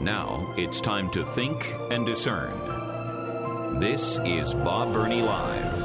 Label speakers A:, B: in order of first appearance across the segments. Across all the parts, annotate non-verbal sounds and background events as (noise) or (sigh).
A: Now it's time to think and discern. This is Bob Burney Live.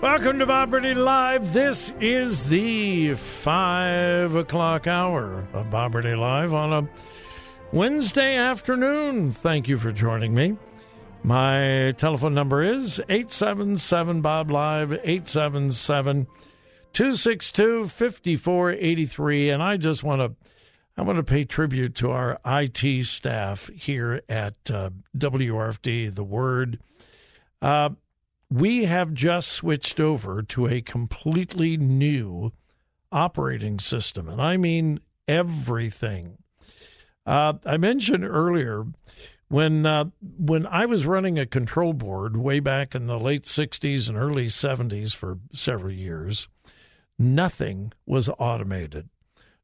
B: Welcome to Bob Burney Live. This is the five o'clock hour of Bob Burney Live on a Wednesday afternoon. Thank you for joining me. My telephone number is 877 Bob Live, 877 262 5483. And I just want to. I want to pay tribute to our IT staff here at uh, WRFD, The Word. Uh, we have just switched over to a completely new operating system, and I mean everything. Uh, I mentioned earlier when uh, when I was running a control board way back in the late '60s and early '70s for several years, nothing was automated,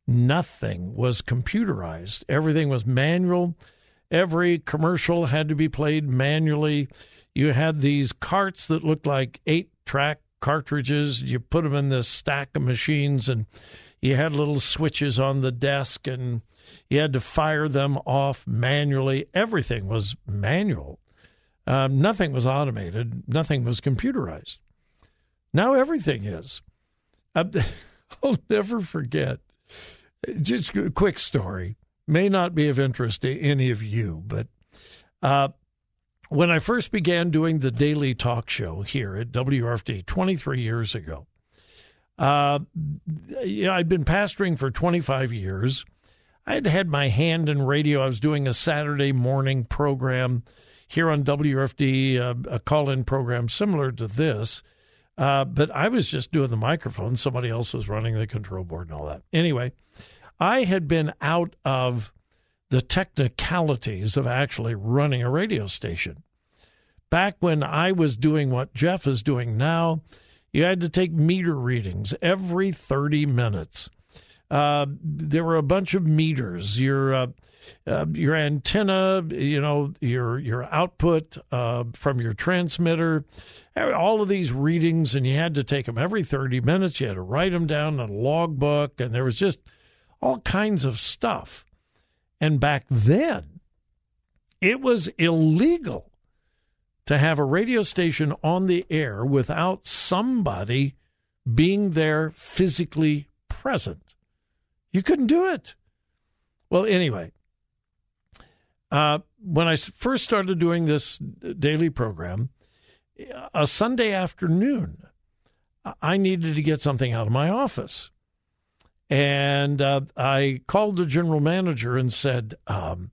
B: nothing was computerized. Everything was manual. Every commercial had to be played manually you had these carts that looked like eight track cartridges. You put them in this stack of machines, and you had little switches on the desk, and you had to fire them off manually. Everything was manual. Um, nothing was automated. Nothing was computerized. Now everything is. Uh, (laughs) I'll never forget. Just a quick story. May not be of interest to any of you, but uh, when I first began doing the daily talk show here at WRFD 23 years ago, uh, you know, I'd been pastoring for 25 years. I had had my hand in radio. I was doing a Saturday morning program here on WRFD, uh, a call in program similar to this. Uh, but I was just doing the microphone. Somebody else was running the control board and all that. Anyway, I had been out of the technicalities of actually running a radio station. Back when I was doing what Jeff is doing now, you had to take meter readings every 30 minutes. Uh, there were a bunch of meters. Your uh, uh, your antenna, you know, your your output uh, from your transmitter, all of these readings, and you had to take them every 30 minutes. You had to write them down in a logbook, and there was just all kinds of stuff. And back then, it was illegal to have a radio station on the air without somebody being there physically present. You couldn't do it. Well, anyway, uh, when I first started doing this daily program, a Sunday afternoon, I needed to get something out of my office. And uh, I called the general manager and said, um,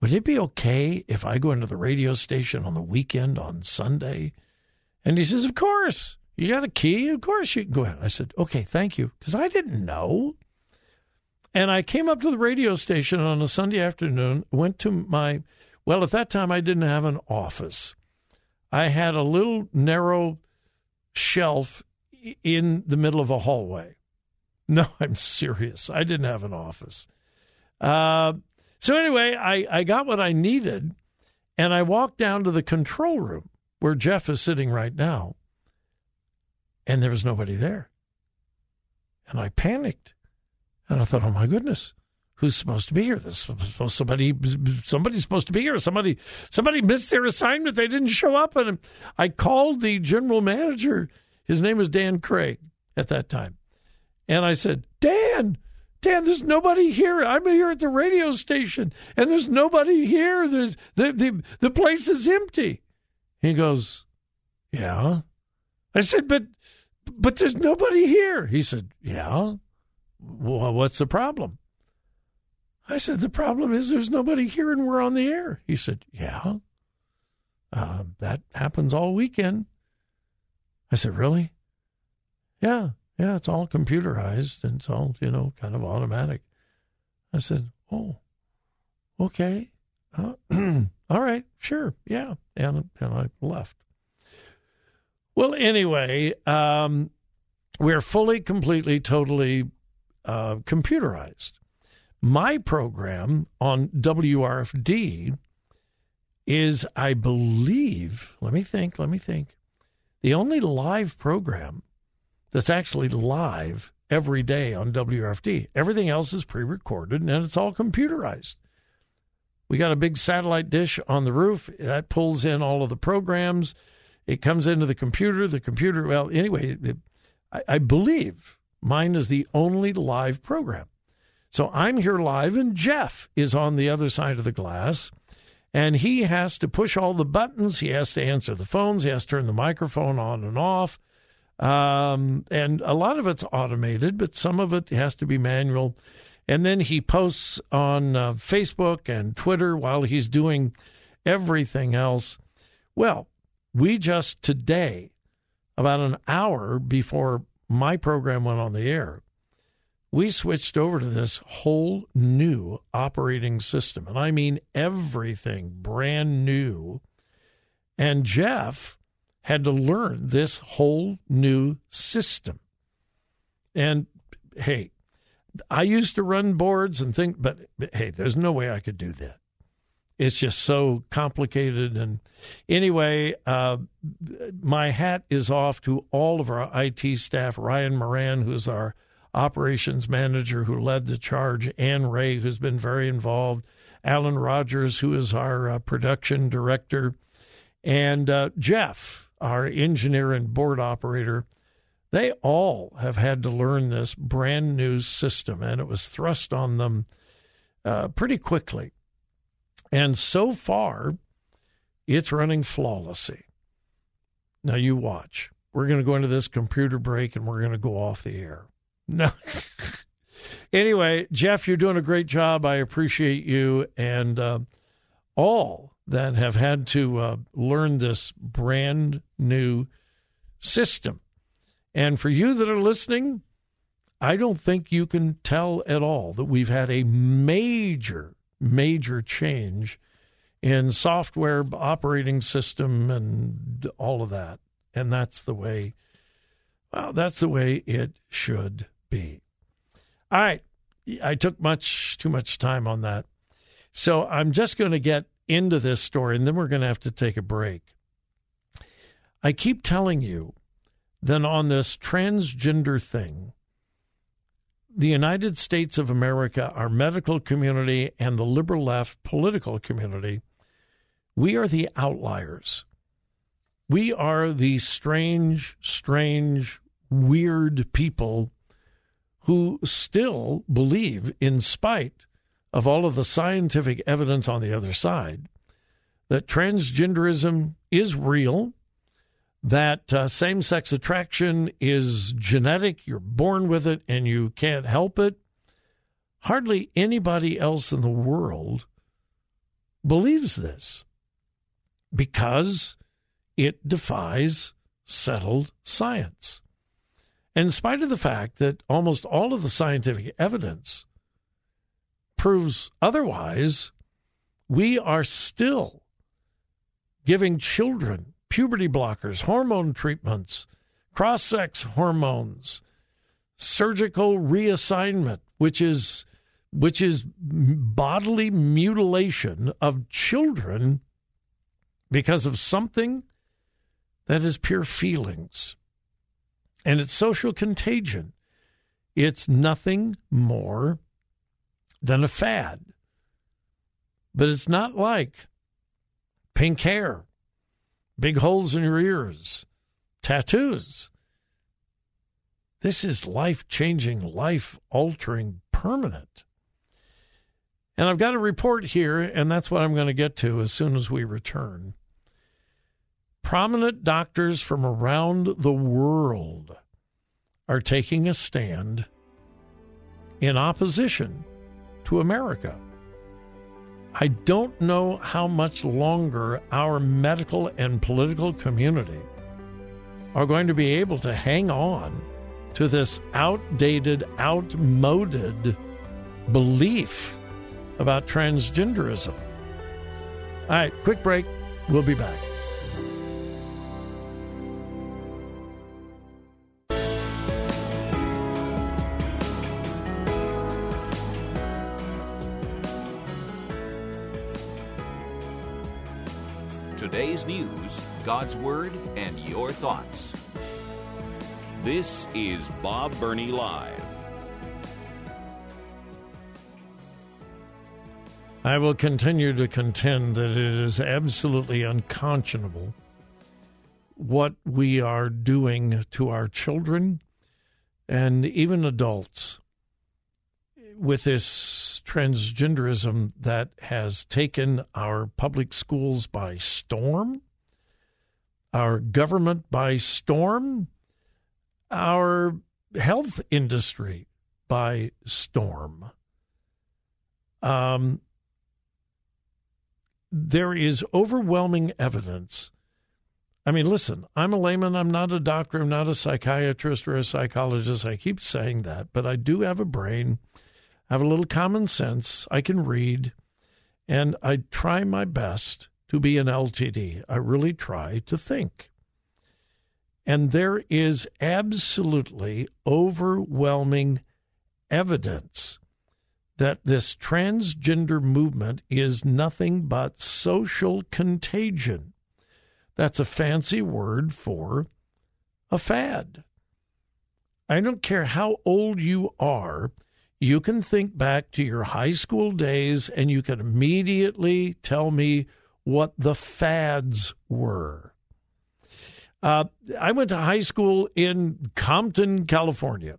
B: Would it be okay if I go into the radio station on the weekend on Sunday? And he says, Of course. You got a key? Of course you can go in. I said, Okay, thank you. Because I didn't know. And I came up to the radio station on a Sunday afternoon, went to my, well, at that time I didn't have an office. I had a little narrow shelf in the middle of a hallway. (laughs) No, I'm serious. I didn't have an office. Uh, so anyway, I, I got what I needed, and I walked down to the control room where Jeff is sitting right now, and there was nobody there. And I panicked, and I thought, "Oh my goodness, who's supposed to be here? This somebody somebody's supposed to be here. Somebody somebody missed their assignment. They didn't show up." And I called the general manager. His name was Dan Craig at that time. And I said, Dan, Dan, there's nobody here. I'm here at the radio station, and there's nobody here. There's the the, the place is empty. He goes, Yeah. I said, But but there's nobody here. He said, Yeah. Well, what's the problem? I said, The problem is there's nobody here and we're on the air. He said, Yeah. Uh, that happens all weekend. I said, Really? Yeah, yeah, it's all computerized and it's all, you know, kind of automatic. I said, Oh, okay. Uh, (clears throat) all right, sure, yeah. And, and I left. Well, anyway, um, we're fully, completely, totally uh, computerized. My program on WRFD is, I believe, let me think, let me think, the only live program that's actually live every day on WRFD. Everything else is pre recorded and it's all computerized. We got a big satellite dish on the roof that pulls in all of the programs. It comes into the computer. The computer, well, anyway, it, I, I believe mine is the only live program. So I'm here live, and Jeff is on the other side of the glass, and he has to push all the buttons. He has to answer the phones. He has to turn the microphone on and off. Um, and a lot of it's automated, but some of it has to be manual. And then he posts on uh, Facebook and Twitter while he's doing everything else. Well, we just today, about an hour before my program went on the air, we switched over to this whole new operating system. And I mean everything brand new. And Jeff had to learn this whole new system. And hey, I used to run boards and think, but, hey, there's no way I could do that. It's just so complicated. And anyway, uh, my hat is off to all of our IT staff. Ryan Moran, who's our operations manager who led the charge, Ann Ray, who's been very involved, Alan Rogers, who is our uh, production director, and uh, Jeff, our engineer and board operator. They all have had to learn this brand new system, and it was thrust on them uh, pretty quickly. And so far, it's running flawlessly. Now, you watch. We're going to go into this computer break and we're going to go off the air. (laughs) No. anyway, Jeff, you're doing a great job. I appreciate you and uh, all that have had to uh, learn this brand new system. And for you that are listening, I don't think you can tell at all that we've had a major, major change in software operating system and all of that. And that's the way, well, that's the way it should be. All right. I took much too much time on that. So I'm just going to get into this story and then we're going to have to take a break. I keep telling you that on this transgender thing, the United States of America, our medical community, and the liberal left political community, we are the outliers. We are the strange, strange, weird people who still believe, in spite of all of the scientific evidence on the other side, that transgenderism is real, that uh, same sex attraction is genetic, you're born with it, and you can't help it. Hardly anybody else in the world believes this because it defies settled science. In spite of the fact that almost all of the scientific evidence proves otherwise, we are still giving children puberty blockers, hormone treatments, cross sex hormones, surgical reassignment, which is which is bodily mutilation of children because of something that is pure feelings and it's social contagion. It's nothing more than a fad. But it's not like pink hair, big holes in your ears, tattoos. This is life changing, life altering, permanent. And I've got a report here, and that's what I'm going to get to as soon as we return prominent doctors from around the world are taking a stand in opposition to America. I don't know how much longer our medical and political community are going to be able to hang on to this outdated, outmoded belief about transgenderism. All right, quick break. We'll be back.
A: Today's news, God's Word, and your thoughts. This is Bob Burney Live.
B: I will continue to contend that it is absolutely unconscionable what we are doing to our children and even adults with this transgenderism that has taken our public schools by storm, our government by storm, our health industry by storm. Um, there is overwhelming evidence. I mean, listen, I'm a layman. I'm not a doctor. I'm not a psychiatrist or a psychologist. I keep saying that, but I do have a brain. I have a little common sense. I can read, and I try my best to be an LTD. I really try to think. And there is absolutely overwhelming evidence that this transgender movement is nothing but social contagion. That's a fancy word for a fad. I don't care how old you are, you can think back to your high school days and you can immediately tell me what the fads were. Uh, I went to high school in Compton, California.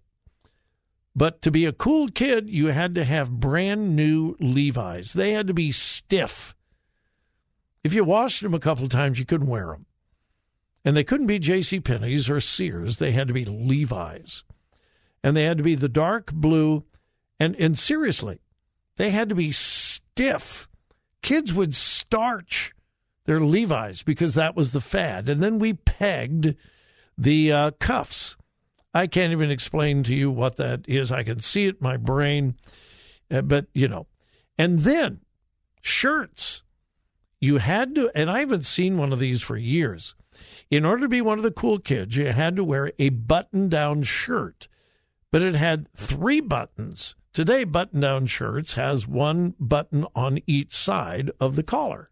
B: But to be a cool kid, you had to have brand new Levi's. They had to be stiff. If you washed them a couple of times, you couldn't wear them. And they couldn't be J.C. Penney's or Sears. They had to be Levi's. And they had to be the dark blue. And, and seriously, they had to be stiff. Kids would starch their Levi's because that was the fad. And then we pegged the uh, cuffs I can't even explain to you what that is. I can see it in my brain, uh, but you know. And then shirts. You had to, and I haven't seen one of these for years. In order to be one of the cool kids, you had to wear a button down shirt, but it had three buttons. Today, button down shirts has one button on each side of the collar.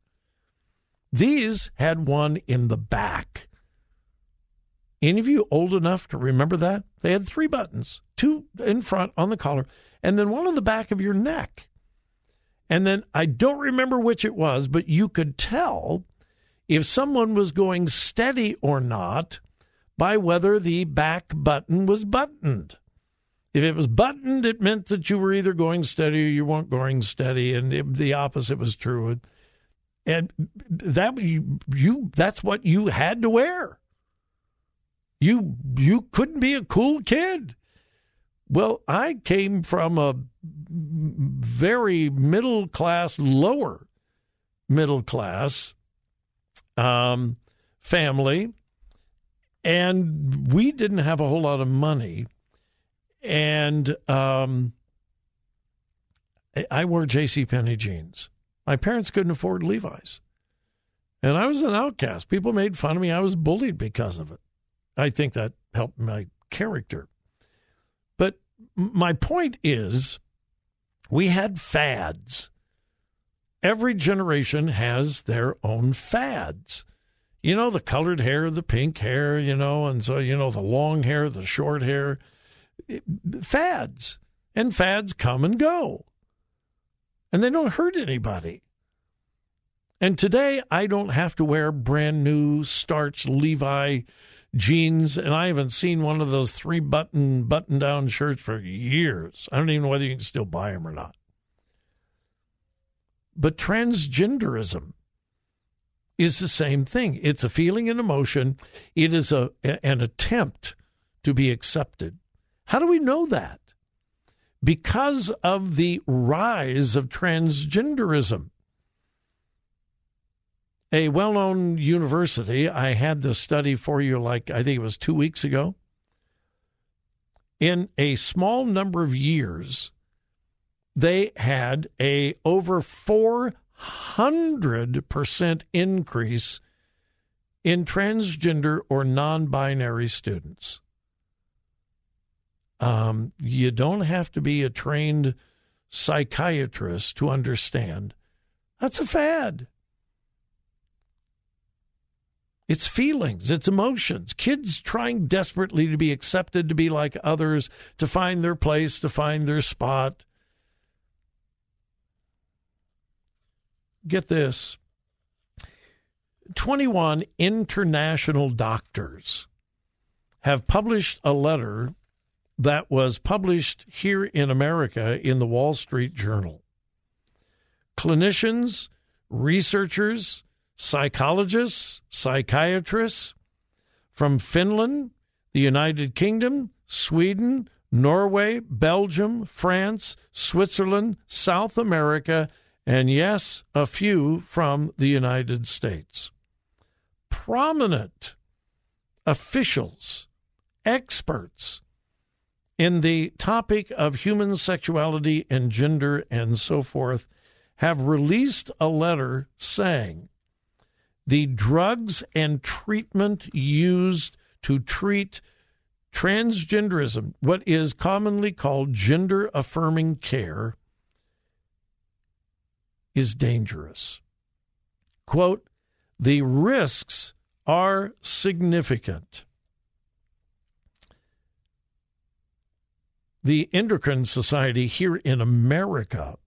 B: These had one in the back. Any of you old enough to remember that? They had three buttons, two in front on the collar, and then one on the back of your neck. And then I don't remember which it was, but you could tell if someone was going steady or not by whether the back button was buttoned. If it was buttoned, it meant that you were either going steady or you weren't going steady, and it, the opposite was true. And that you, you that's what you had to wear. You you couldn't be a cool kid. Well, I came from a very middle class, lower middle class um, family, and we didn't have a whole lot of money. And um, I wore J.C. Penney jeans. My parents couldn't afford Levi's, and I was an outcast. People made fun of me. I was bullied because of it. I think that helped my character. But my point is, we had fads. Every generation has their own fads. You know, the colored hair, the pink hair, you know, and so, you know, the long hair, the short hair. Fads. And fads come and go. And they don't hurt anybody. And today, I don't have to wear brand new starch Levi jeans, and I haven't seen one of those three button button down shirts for years. I don't even know whether you can still buy them or not. But transgenderism is the same thing. It's a feeling and emotion. It is a an attempt to be accepted. How do we know that? Because of the rise of transgenderism. a well known university, I had this study for you like I think it was two weeks ago. In a small number of years, they had a over 400% increase in transgender or non binary students. Um, you don't have to be a trained psychiatrist to understand that's a fad. It's feelings, it's emotions. Kids trying desperately to be accepted, to be like others, to find their place, to find their spot. Get this 21 international doctors have published a letter that was published here in America in the Wall Street Journal. Clinicians, researchers, psychologists, psychiatrists from Finland, the United Kingdom, Sweden, Norway, Belgium, France, Switzerland, South America, and yes, a few from the United States prominent officials, experts in the topic of human sexuality and gender and so forth have released a letter saying the drugs and treatment used to treat transgenderism, what is commonly called gender affirming care, is dangerous. Quote, the risks are significant. The Endocrine Society here in America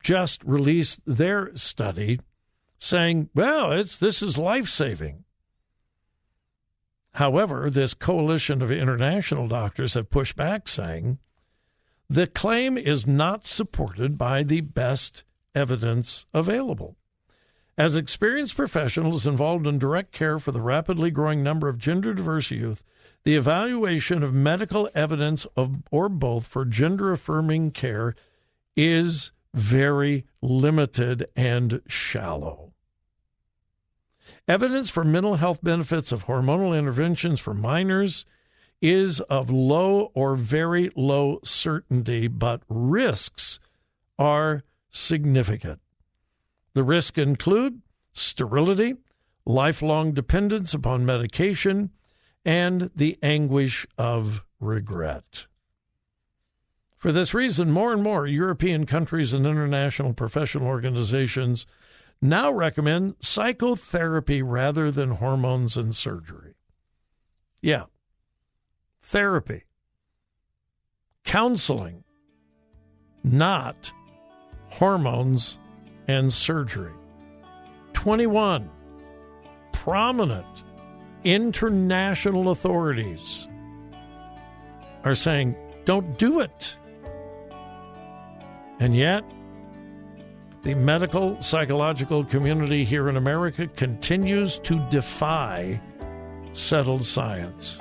B: just released their study saying, well, it's this is life-saving. However, this coalition of international doctors have pushed back saying the claim is not supported by the best evidence available. As experienced professionals involved in direct care for the rapidly growing number of gender diverse youth, the evaluation of medical evidence of or both for gender affirming care is very limited and shallow. Evidence for mental health benefits of hormonal interventions for minors is of low or very low certainty, but risks are significant. The risks include sterility, lifelong dependence upon medication, and the anguish of regret. For this reason, more and more European countries and international professional organizations now recommend psychotherapy rather than hormones and surgery. Yeah, therapy, counseling, not hormones and surgery. 21 prominent international authorities are saying, don't do it. And yet, the medical psychological community here in America continues to defy settled science.